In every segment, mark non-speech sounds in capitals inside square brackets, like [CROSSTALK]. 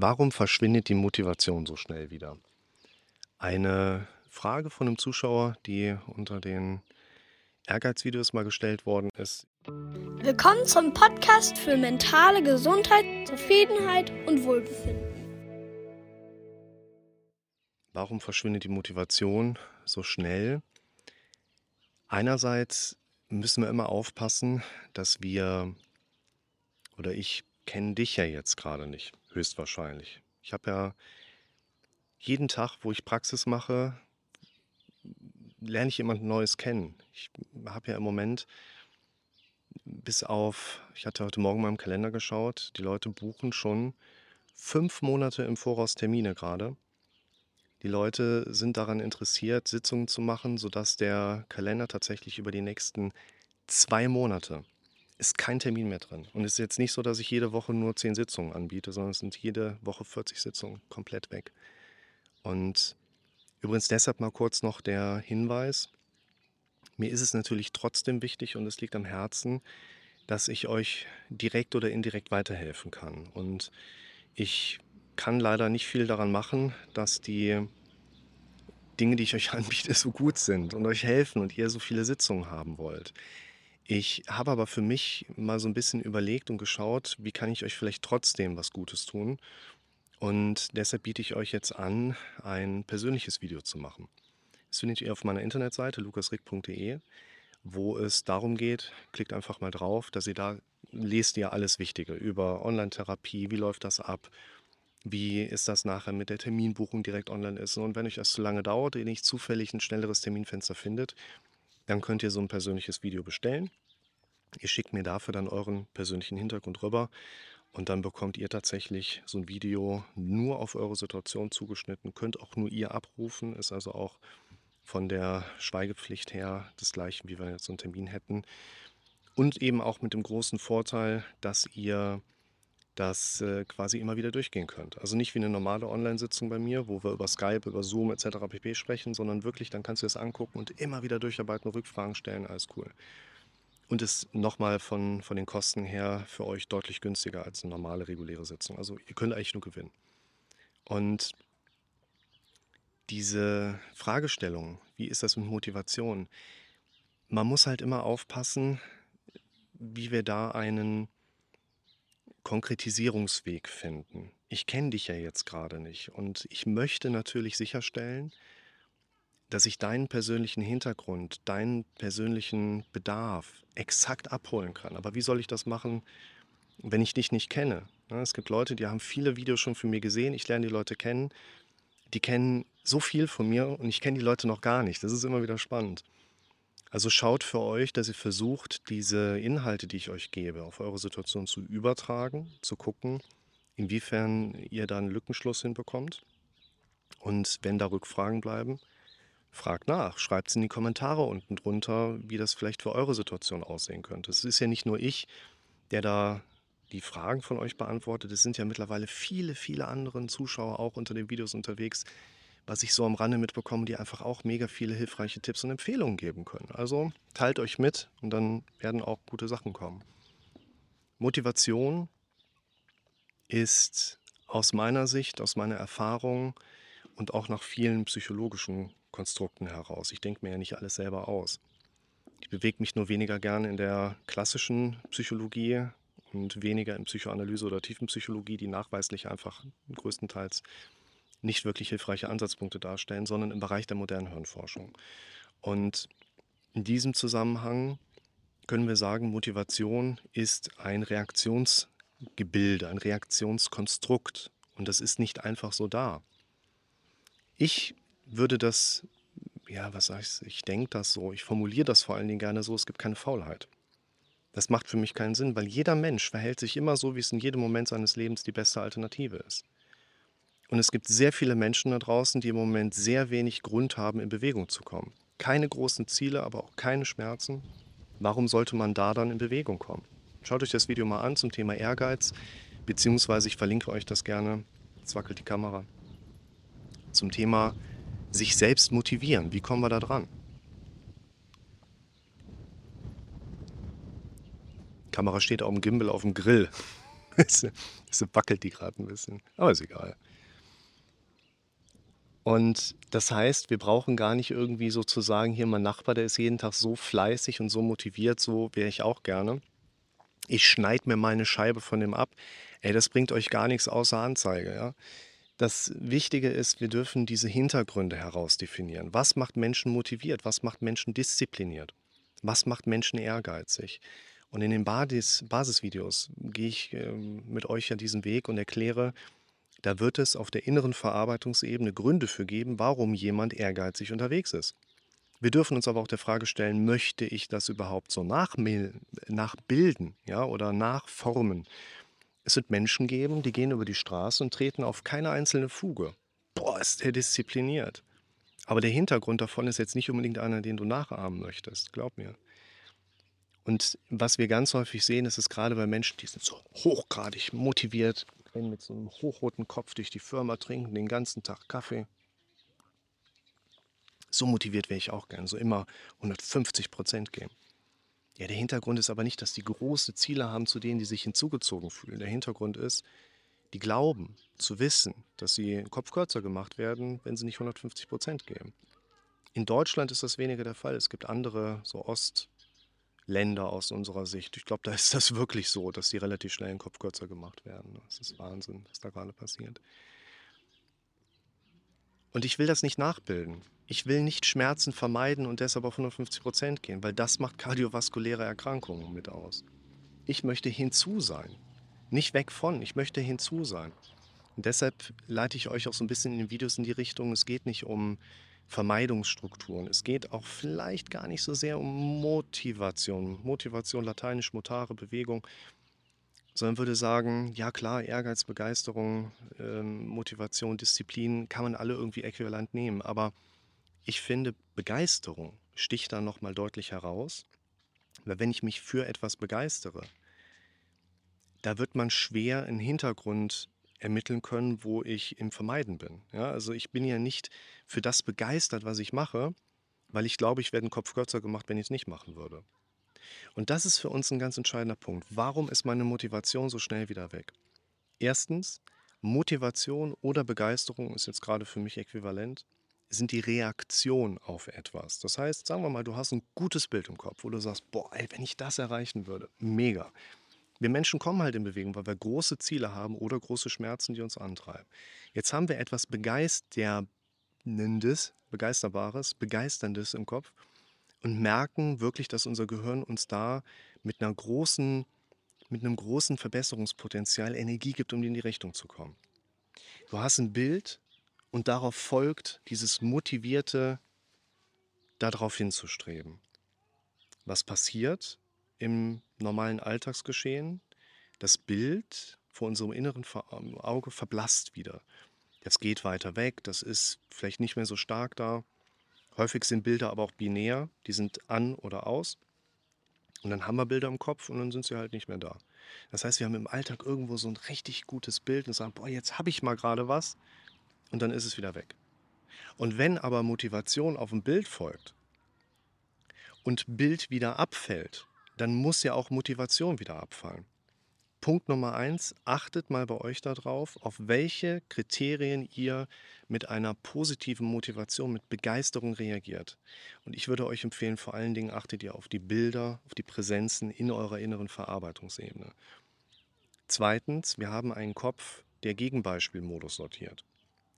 Warum verschwindet die Motivation so schnell wieder? Eine Frage von einem Zuschauer, die unter den Ehrgeizvideos mal gestellt worden ist. Willkommen zum Podcast für mentale Gesundheit, Zufriedenheit und Wohlbefinden. Warum verschwindet die Motivation so schnell? Einerseits müssen wir immer aufpassen, dass wir, oder ich kenne dich ja jetzt gerade nicht, höchstwahrscheinlich. Ich habe ja jeden Tag, wo ich Praxis mache, lerne ich jemand Neues kennen. Ich habe ja im Moment bis auf, ich hatte heute Morgen mal im Kalender geschaut, die Leute buchen schon fünf Monate im Voraus Termine gerade. Die Leute sind daran interessiert, Sitzungen zu machen, sodass der Kalender tatsächlich über die nächsten zwei Monate ist kein Termin mehr drin. Und es ist jetzt nicht so, dass ich jede Woche nur zehn Sitzungen anbiete, sondern es sind jede Woche 40 Sitzungen komplett weg. Und übrigens deshalb mal kurz noch der Hinweis. Mir ist es natürlich trotzdem wichtig und es liegt am Herzen, dass ich euch direkt oder indirekt weiterhelfen kann. Und ich kann leider nicht viel daran machen, dass die Dinge, die ich euch [LAUGHS] anbiete, so gut sind und euch helfen und ihr so viele Sitzungen haben wollt. Ich habe aber für mich mal so ein bisschen überlegt und geschaut, wie kann ich euch vielleicht trotzdem was Gutes tun. Und deshalb biete ich euch jetzt an, ein persönliches Video zu machen. Das findet ihr auf meiner Internetseite lukasrick.de, wo es darum geht, klickt einfach mal drauf, dass ihr da lest ihr alles Wichtige über Online-Therapie, wie läuft das ab, wie ist das nachher mit der Terminbuchung direkt online ist. Und wenn euch das zu lange dauert, ihr nicht zufällig ein schnelleres Terminfenster findet, dann könnt ihr so ein persönliches Video bestellen. Ihr schickt mir dafür dann euren persönlichen Hintergrund rüber und dann bekommt ihr tatsächlich so ein Video nur auf eure Situation zugeschnitten, könnt auch nur ihr abrufen, ist also auch von der Schweigepflicht her das gleiche, wie wir jetzt so einen Termin hätten. Und eben auch mit dem großen Vorteil, dass ihr das äh, quasi immer wieder durchgehen könnt. Also nicht wie eine normale Online-Sitzung bei mir, wo wir über Skype, über Zoom etc. pp. sprechen, sondern wirklich, dann kannst du das angucken und immer wieder durcharbeiten, Rückfragen stellen, alles cool. Und ist nochmal von, von den Kosten her für euch deutlich günstiger als eine normale reguläre Sitzung. Also ihr könnt eigentlich nur gewinnen. Und diese Fragestellung, wie ist das mit Motivation? Man muss halt immer aufpassen, wie wir da einen Konkretisierungsweg finden. Ich kenne dich ja jetzt gerade nicht und ich möchte natürlich sicherstellen, dass ich deinen persönlichen Hintergrund, deinen persönlichen Bedarf exakt abholen kann. Aber wie soll ich das machen, wenn ich dich nicht kenne? Es gibt Leute, die haben viele Videos schon von mir gesehen. Ich lerne die Leute kennen. Die kennen so viel von mir und ich kenne die Leute noch gar nicht. Das ist immer wieder spannend. Also schaut für euch, dass ihr versucht, diese Inhalte, die ich euch gebe, auf eure Situation zu übertragen, zu gucken, inwiefern ihr da einen Lückenschluss hinbekommt. Und wenn da Rückfragen bleiben, fragt nach, schreibt es in die Kommentare unten drunter, wie das vielleicht für eure Situation aussehen könnte. Es ist ja nicht nur ich, der da die Fragen von euch beantwortet. Es sind ja mittlerweile viele, viele andere Zuschauer auch unter den Videos unterwegs, was ich so am Rande mitbekomme, die einfach auch mega viele hilfreiche Tipps und Empfehlungen geben können. Also teilt euch mit und dann werden auch gute Sachen kommen. Motivation ist aus meiner Sicht, aus meiner Erfahrung und auch nach vielen psychologischen Konstrukten heraus. Ich denke mir ja nicht alles selber aus. Ich bewege mich nur weniger gerne in der klassischen Psychologie und weniger in Psychoanalyse oder Tiefenpsychologie, die nachweislich einfach größtenteils nicht wirklich hilfreiche Ansatzpunkte darstellen, sondern im Bereich der modernen Hirnforschung. Und in diesem Zusammenhang können wir sagen, Motivation ist ein Reaktionsgebilde, ein Reaktionskonstrukt. Und das ist nicht einfach so da. Ich würde das, ja, was sag ich, ich denke das so, ich formuliere das vor allen Dingen gerne so, es gibt keine Faulheit. Das macht für mich keinen Sinn, weil jeder Mensch verhält sich immer so, wie es in jedem Moment seines Lebens die beste Alternative ist. Und es gibt sehr viele Menschen da draußen, die im Moment sehr wenig Grund haben, in Bewegung zu kommen. Keine großen Ziele, aber auch keine Schmerzen. Warum sollte man da dann in Bewegung kommen? Schaut euch das Video mal an zum Thema Ehrgeiz, beziehungsweise ich verlinke euch das gerne. Jetzt wackelt die Kamera. Zum Thema sich selbst motivieren. Wie kommen wir da dran? Die Kamera steht auf dem Gimbal auf dem Grill. [LAUGHS] es wackelt die gerade ein bisschen, aber ist egal. Und das heißt, wir brauchen gar nicht irgendwie sozusagen hier mein Nachbar, der ist jeden Tag so fleißig und so motiviert, so wäre ich auch gerne. Ich schneide mir meine Scheibe von dem ab. Ey, das bringt euch gar nichts außer Anzeige, ja. Das Wichtige ist, wir dürfen diese Hintergründe herausdefinieren. Was macht Menschen motiviert? Was macht Menschen diszipliniert? Was macht Menschen ehrgeizig? Und in den Basis, Basisvideos gehe ich äh, mit euch ja diesen Weg und erkläre, da wird es auf der inneren Verarbeitungsebene Gründe für geben, warum jemand ehrgeizig unterwegs ist. Wir dürfen uns aber auch der Frage stellen, möchte ich das überhaupt so nachbilden ja, oder nachformen? Es wird Menschen geben, die gehen über die Straße und treten auf keine einzelne Fuge. Boah, ist der diszipliniert. Aber der Hintergrund davon ist jetzt nicht unbedingt einer, den du nachahmen möchtest, glaub mir. Und was wir ganz häufig sehen, ist es gerade bei Menschen, die sind so hochgradig motiviert, rennen mit so einem hochroten Kopf durch die Firma, trinken den ganzen Tag Kaffee. So motiviert wäre ich auch gern, so immer 150 Prozent geben. Ja, der Hintergrund ist aber nicht, dass die große Ziele haben, zu denen die sich hinzugezogen fühlen. Der Hintergrund ist, die glauben zu wissen, dass sie Kopf kürzer gemacht werden, wenn sie nicht 150 Prozent geben. In Deutschland ist das weniger der Fall. Es gibt andere, so Ost- Länder aus unserer Sicht. Ich glaube, da ist das wirklich so, dass die relativ schnell den Kopf kürzer gemacht werden. Das ist Wahnsinn, was da gerade passiert. Und ich will das nicht nachbilden. Ich will nicht Schmerzen vermeiden und deshalb auf 150 Prozent gehen, weil das macht kardiovaskuläre Erkrankungen mit aus. Ich möchte hinzu sein, nicht weg von, ich möchte hinzu sein. Und deshalb leite ich euch auch so ein bisschen in den Videos in die Richtung, es geht nicht um Vermeidungsstrukturen. Es geht auch vielleicht gar nicht so sehr um Motivation. Motivation, lateinisch motare, Bewegung. Sondern würde sagen, ja klar, Ehrgeiz, Begeisterung, ähm, Motivation, Disziplin kann man alle irgendwie äquivalent nehmen. Aber ich finde, Begeisterung sticht da nochmal deutlich heraus. Weil wenn ich mich für etwas begeistere, da wird man schwer einen Hintergrund ermitteln können, wo ich im Vermeiden bin. Ja, also ich bin ja nicht für das begeistert, was ich mache, weil ich glaube, ich werde einen Kopf kürzer gemacht, wenn ich es nicht machen würde. Und das ist für uns ein ganz entscheidender Punkt. Warum ist meine Motivation so schnell wieder weg? Erstens, Motivation oder Begeisterung ist jetzt gerade für mich äquivalent, sind die Reaktion auf etwas. Das heißt, sagen wir mal, du hast ein gutes Bild im Kopf, wo du sagst, boah, ey, wenn ich das erreichen würde, mega. Wir Menschen kommen halt in Bewegung, weil wir große Ziele haben oder große Schmerzen, die uns antreiben. Jetzt haben wir etwas Begeisterndes, Begeisterbares, Begeisterndes im Kopf und merken wirklich, dass unser Gehirn uns da mit einer großen, mit einem großen Verbesserungspotenzial Energie gibt, um in die Richtung zu kommen. Du hast ein Bild und darauf folgt dieses motivierte, darauf hinzustreben. Was passiert? Im normalen Alltagsgeschehen. Das Bild vor unserem inneren ähm, Auge verblasst wieder. Das geht weiter weg, das ist vielleicht nicht mehr so stark da. Häufig sind Bilder aber auch binär, die sind an oder aus. Und dann haben wir Bilder im Kopf und dann sind sie halt nicht mehr da. Das heißt, wir haben im Alltag irgendwo so ein richtig gutes Bild und sagen, boah, jetzt habe ich mal gerade was und dann ist es wieder weg. Und wenn aber Motivation auf ein Bild folgt und Bild wieder abfällt, dann muss ja auch Motivation wieder abfallen. Punkt Nummer eins, achtet mal bei euch darauf, auf welche Kriterien ihr mit einer positiven Motivation, mit Begeisterung reagiert. Und ich würde euch empfehlen, vor allen Dingen achtet ihr auf die Bilder, auf die Präsenzen in eurer inneren Verarbeitungsebene. Zweitens, wir haben einen Kopf, der Gegenbeispielmodus sortiert.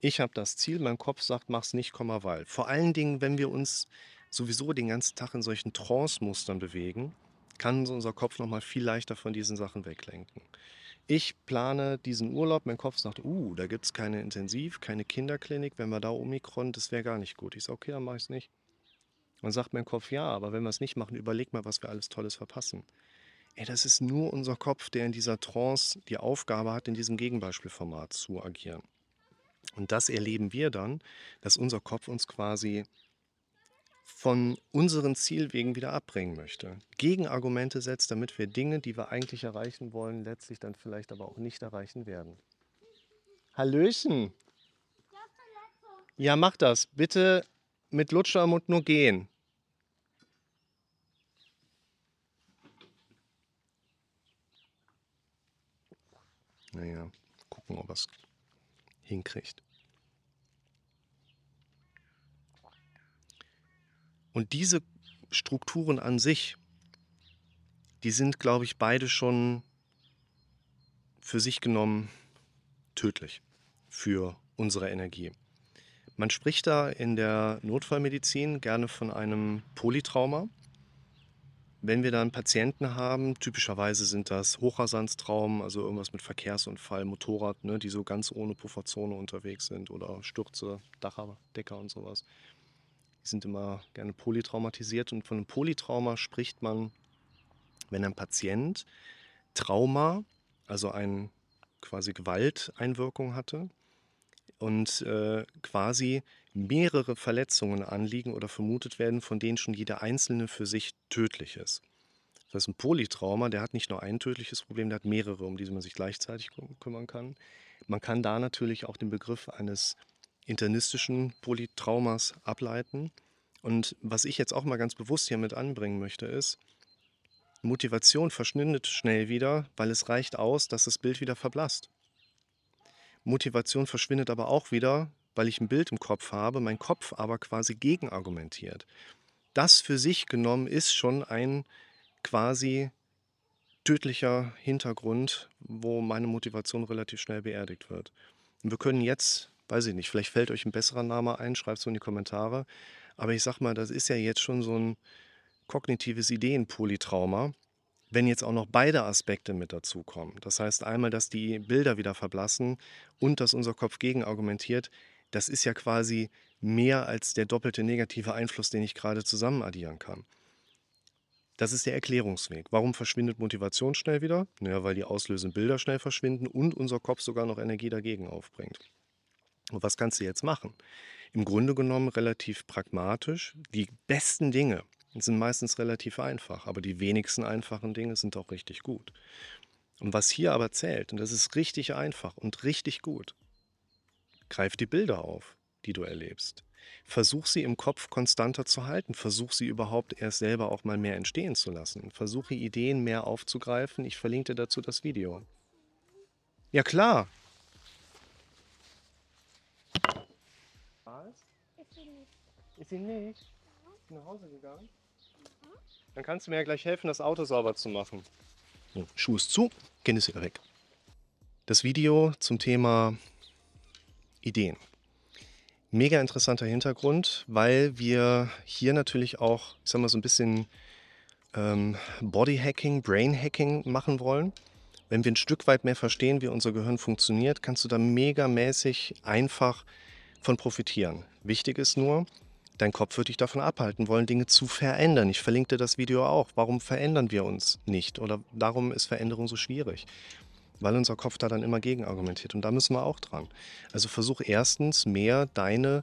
Ich habe das Ziel, mein Kopf sagt, mach's nicht, weil. Vor allen Dingen, wenn wir uns sowieso den ganzen Tag in solchen Trance-Mustern bewegen, kann unser Kopf nochmal viel leichter von diesen Sachen weglenken. Ich plane diesen Urlaub, mein Kopf sagt, uh, da gibt es keine Intensiv, keine Kinderklinik, wenn wir da Omikron, das wäre gar nicht gut. Ich sage, okay, dann mache ich es nicht. Dann sagt mein Kopf, ja, aber wenn wir es nicht machen, überleg mal, was wir alles Tolles verpassen. Ey, das ist nur unser Kopf, der in dieser Trance die Aufgabe hat, in diesem Gegenbeispielformat zu agieren. Und das erleben wir dann, dass unser Kopf uns quasi von unseren Zielwegen wieder abbringen möchte. Gegenargumente setzt, damit wir Dinge, die wir eigentlich erreichen wollen, letztlich dann vielleicht aber auch nicht erreichen werden. Hallöchen! Ja, mach das. Bitte mit Lutschermund nur gehen. Naja, gucken, ob er es hinkriegt. Und diese Strukturen an sich, die sind, glaube ich, beide schon für sich genommen tödlich für unsere Energie. Man spricht da in der Notfallmedizin gerne von einem Polytrauma. Wenn wir dann Patienten haben, typischerweise sind das Hochrasanztraumen, also irgendwas mit Verkehrsunfall, Motorrad, ne, die so ganz ohne Pufferzone unterwegs sind oder Stürze, Dacher, Decker und sowas. Die sind immer gerne polytraumatisiert und von einem Polytrauma spricht man, wenn ein Patient Trauma, also eine quasi Gewalteinwirkung hatte und äh, quasi mehrere Verletzungen anliegen oder vermutet werden, von denen schon jede einzelne für sich tödlich ist. Das heißt, ein Polytrauma, der hat nicht nur ein tödliches Problem, der hat mehrere, um die man sich gleichzeitig kümmern kann. Man kann da natürlich auch den Begriff eines internistischen Polytraumas ableiten. Und was ich jetzt auch mal ganz bewusst hier mit anbringen möchte, ist, Motivation verschwindet schnell wieder, weil es reicht aus, dass das Bild wieder verblasst. Motivation verschwindet aber auch wieder, weil ich ein Bild im Kopf habe, mein Kopf aber quasi gegenargumentiert. Das für sich genommen ist schon ein quasi tödlicher Hintergrund, wo meine Motivation relativ schnell beerdigt wird. Und wir können jetzt, weiß ich nicht, vielleicht fällt euch ein besserer Name ein, schreibt es in die Kommentare. Aber ich sag mal, das ist ja jetzt schon so ein kognitives Ideenpolytrauma wenn jetzt auch noch beide Aspekte mit dazukommen, das heißt einmal, dass die Bilder wieder verblassen und dass unser Kopf gegenargumentiert, das ist ja quasi mehr als der doppelte negative Einfluss, den ich gerade zusammen addieren kann. Das ist der Erklärungsweg. Warum verschwindet Motivation schnell wieder? Naja, weil die auslösenden Bilder schnell verschwinden und unser Kopf sogar noch Energie dagegen aufbringt. Und was kannst du jetzt machen? Im Grunde genommen relativ pragmatisch. Die besten Dinge, sind meistens relativ einfach, aber die wenigsten einfachen Dinge sind auch richtig gut. Und was hier aber zählt, und das ist richtig einfach und richtig gut, greif die Bilder auf, die du erlebst. Versuch sie im Kopf konstanter zu halten. Versuch sie überhaupt erst selber auch mal mehr entstehen zu lassen. Versuche Ideen mehr aufzugreifen. Ich verlinke dir dazu das Video. Ja klar. Was? Ist sie nicht. Ist sie nicht? Ist sie nach Hause gegangen? Dann kannst du mir ja gleich helfen, das Auto sauber zu machen. So, Schuh ist zu, Kind ist wieder weg. Das Video zum Thema Ideen. Mega interessanter Hintergrund, weil wir hier natürlich auch, ich sag mal, so ein bisschen ähm, Bodyhacking, Brainhacking machen wollen. Wenn wir ein Stück weit mehr verstehen, wie unser Gehirn funktioniert, kannst du da megamäßig einfach von profitieren. Wichtig ist nur, Dein Kopf wird dich davon abhalten wollen, Dinge zu verändern. Ich verlinke dir das Video auch. Warum verändern wir uns nicht? Oder darum ist Veränderung so schwierig? Weil unser Kopf da dann immer gegen argumentiert. Und da müssen wir auch dran. Also versuch erstens mehr deine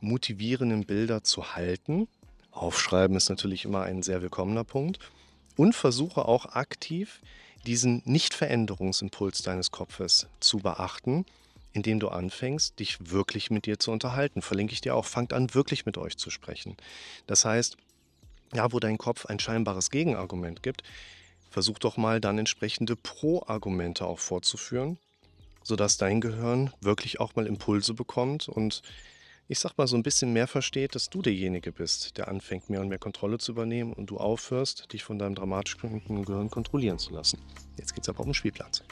motivierenden Bilder zu halten. Aufschreiben ist natürlich immer ein sehr willkommener Punkt. Und versuche auch aktiv diesen Nicht-Veränderungsimpuls deines Kopfes zu beachten indem du anfängst, dich wirklich mit dir zu unterhalten. Verlinke ich dir auch. Fangt an, wirklich mit euch zu sprechen. Das heißt, ja, wo dein Kopf ein scheinbares Gegenargument gibt, versuch doch mal dann entsprechende Pro-Argumente auch vorzuführen, sodass dein Gehirn wirklich auch mal Impulse bekommt und ich sag mal so ein bisschen mehr versteht, dass du derjenige bist, der anfängt, mehr und mehr Kontrolle zu übernehmen und du aufhörst, dich von deinem dramatischen Gehirn kontrollieren zu lassen. Jetzt geht's aber auf den Spielplatz.